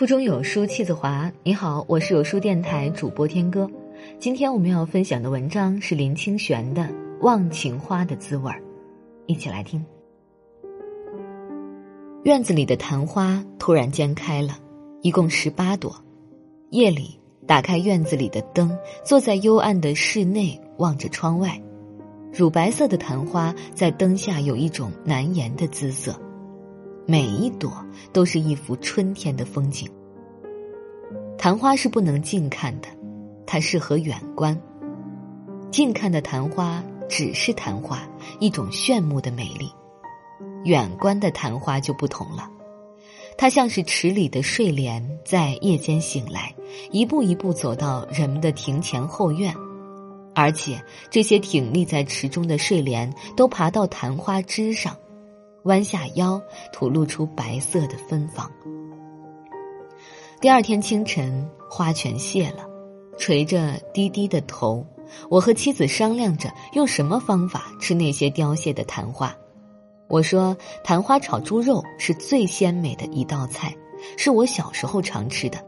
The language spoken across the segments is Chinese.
腹中有书气自华。你好，我是有书电台主播天歌。今天我们要分享的文章是林清玄的《忘情花的滋味儿》，一起来听。院子里的昙花突然间开了，一共十八朵。夜里打开院子里的灯，坐在幽暗的室内，望着窗外，乳白色的昙花在灯下有一种难言的姿色。每一朵都是一幅春天的风景。昙花是不能近看的，它适合远观。近看的昙花只是昙花，一种炫目的美丽；远观的昙花就不同了，它像是池里的睡莲，在夜间醒来，一步一步走到人们的庭前后院，而且这些挺立在池中的睡莲都爬到昙花枝上。弯下腰，吐露出白色的芬芳。第二天清晨，花全谢了，垂着低低的头。我和妻子商量着用什么方法吃那些凋谢的昙花。我说：“昙花炒猪肉是最鲜美的一道菜，是我小时候常吃的。”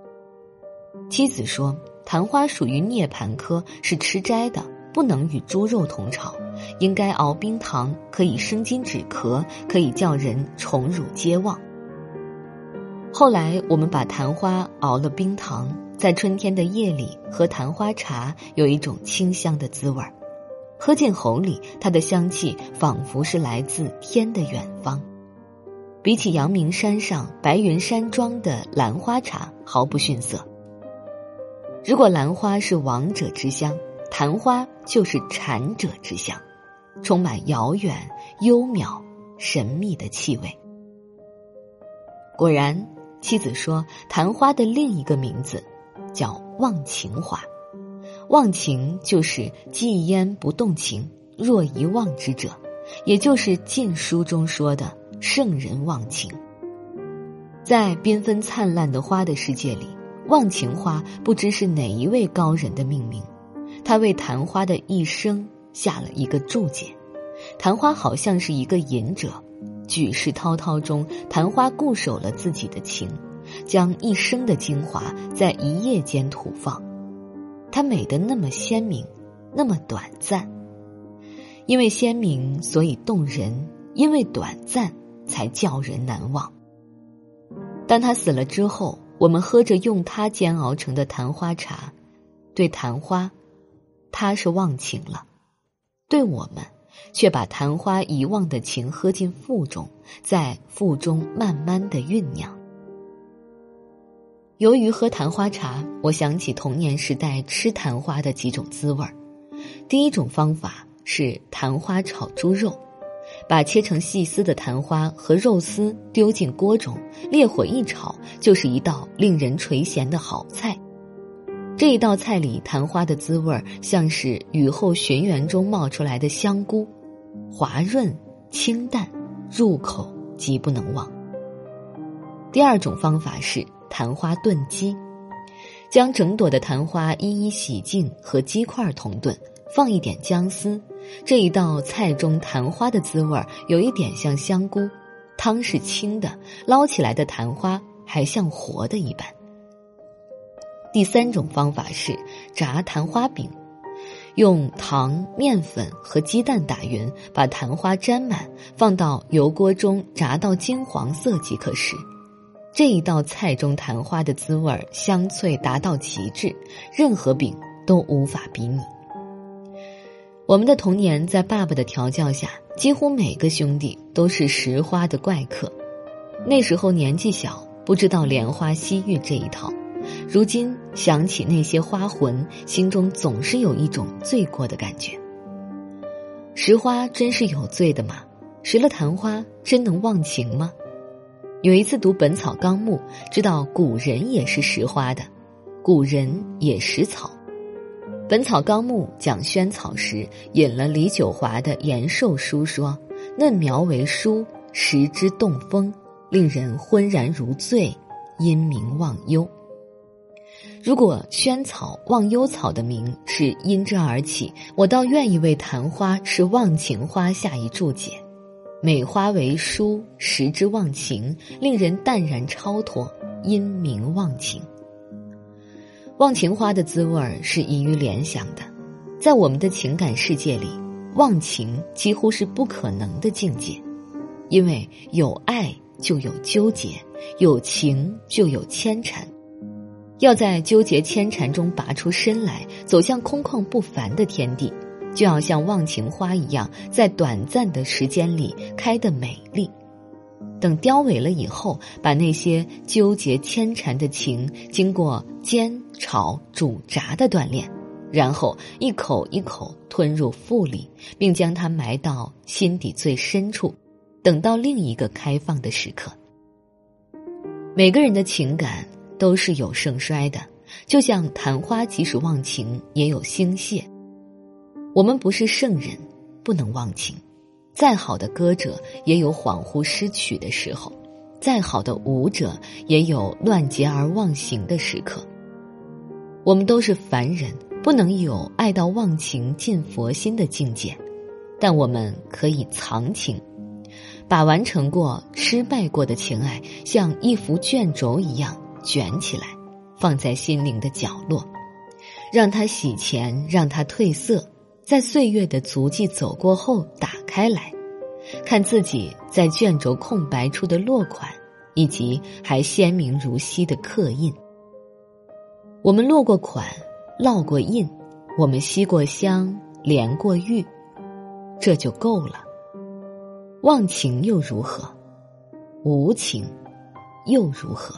妻子说：“昙花属于涅盘科，是吃斋的。”不能与猪肉同炒，应该熬冰糖，可以生津止咳，可以叫人宠辱皆忘。后来我们把昙花熬了冰糖，在春天的夜里喝昙花茶，有一种清香的滋味儿。喝进喉里，它的香气仿佛是来自天的远方，比起阳明山上白云山庄的兰花茶毫不逊色。如果兰花是王者之香。昙花就是禅者之香，充满遥远、幽渺、神秘的气味。果然，妻子说，昙花的另一个名字叫忘情花，忘情就是既焉不动情，若遗忘之者，也就是《晋书》中说的圣人忘情。在缤纷灿烂的花的世界里，忘情花不知是哪一位高人的命名。他为昙花的一生下了一个注解：昙花好像是一个隐者，举世滔滔中，昙花固守了自己的情，将一生的精华在一夜间吐放。它美得那么鲜明，那么短暂。因为鲜明，所以动人；因为短暂，才叫人难忘。当他死了之后，我们喝着用他煎熬成的昙花茶，对昙花。他是忘情了，对我们，却把昙花遗忘的情喝进腹中，在腹中慢慢的酝酿。由于喝昙花茶，我想起童年时代吃昙花的几种滋味儿。第一种方法是昙花炒猪肉，把切成细丝的昙花和肉丝丢进锅中，烈火一炒，就是一道令人垂涎的好菜。这一道菜里，昙花的滋味儿像是雨后寻园中冒出来的香菇，滑润清淡，入口极不能忘。第二种方法是昙花炖鸡，将整朵的昙花一一洗净，和鸡块同炖，放一点姜丝。这一道菜中昙花的滋味儿有一点像香菇，汤是清的，捞起来的昙花还像活的一般。第三种方法是炸昙花饼，用糖、面粉和鸡蛋打匀，把昙花沾满，放到油锅中炸到金黄色即可食。这一道菜中昙花的滋味香脆达到极致，任何饼都无法比拟。我们的童年在爸爸的调教下，几乎每个兄弟都是食花的怪客。那时候年纪小，不知道莲花西域这一套。如今想起那些花魂，心中总是有一种罪过的感觉。食花真是有罪的吗？拾了昙花真能忘情吗？有一次读《本草纲目》，知道古人也是拾花的，古人也食草。《本草纲目》讲萱草时，引了李九华的《延寿书》说：“嫩苗为疏，食之动风，令人昏然如醉，因名忘忧。”如果萱草忘忧草的名是因这而起，我倒愿意为昙花是忘情花下一注解。美花为书，食之忘情，令人淡然超脱，因名忘情。忘情花的滋味是易于联想的，在我们的情感世界里，忘情几乎是不可能的境界，因为有爱就有纠结，有情就有牵缠，要在纠结牵缠中拔出身来，走向空旷不凡的天地。就要像忘情花一样，在短暂的时间里开得美丽。等凋萎了以后，把那些纠结牵缠的情，经过煎、炒、煮、炸的锻炼，然后一口一口吞入腹里，并将它埋到心底最深处，等到另一个开放的时刻。每个人的情感都是有盛衰的，就像昙花，即使忘情，也有兴谢。我们不是圣人，不能忘情。再好的歌者也有恍惚失曲的时候，再好的舞者也有乱节而忘形的时刻。我们都是凡人，不能有爱到忘情进佛心的境界，但我们可以藏情，把完成过、失败过的情爱，像一幅卷轴一样卷起来，放在心灵的角落，让它洗钱，让它褪色。在岁月的足迹走过后，打开来，看自己在卷轴空白处的落款，以及还鲜明如昔的刻印。我们落过款，烙过印，我们吸过香，连过玉，这就够了。忘情又如何？无情又如何？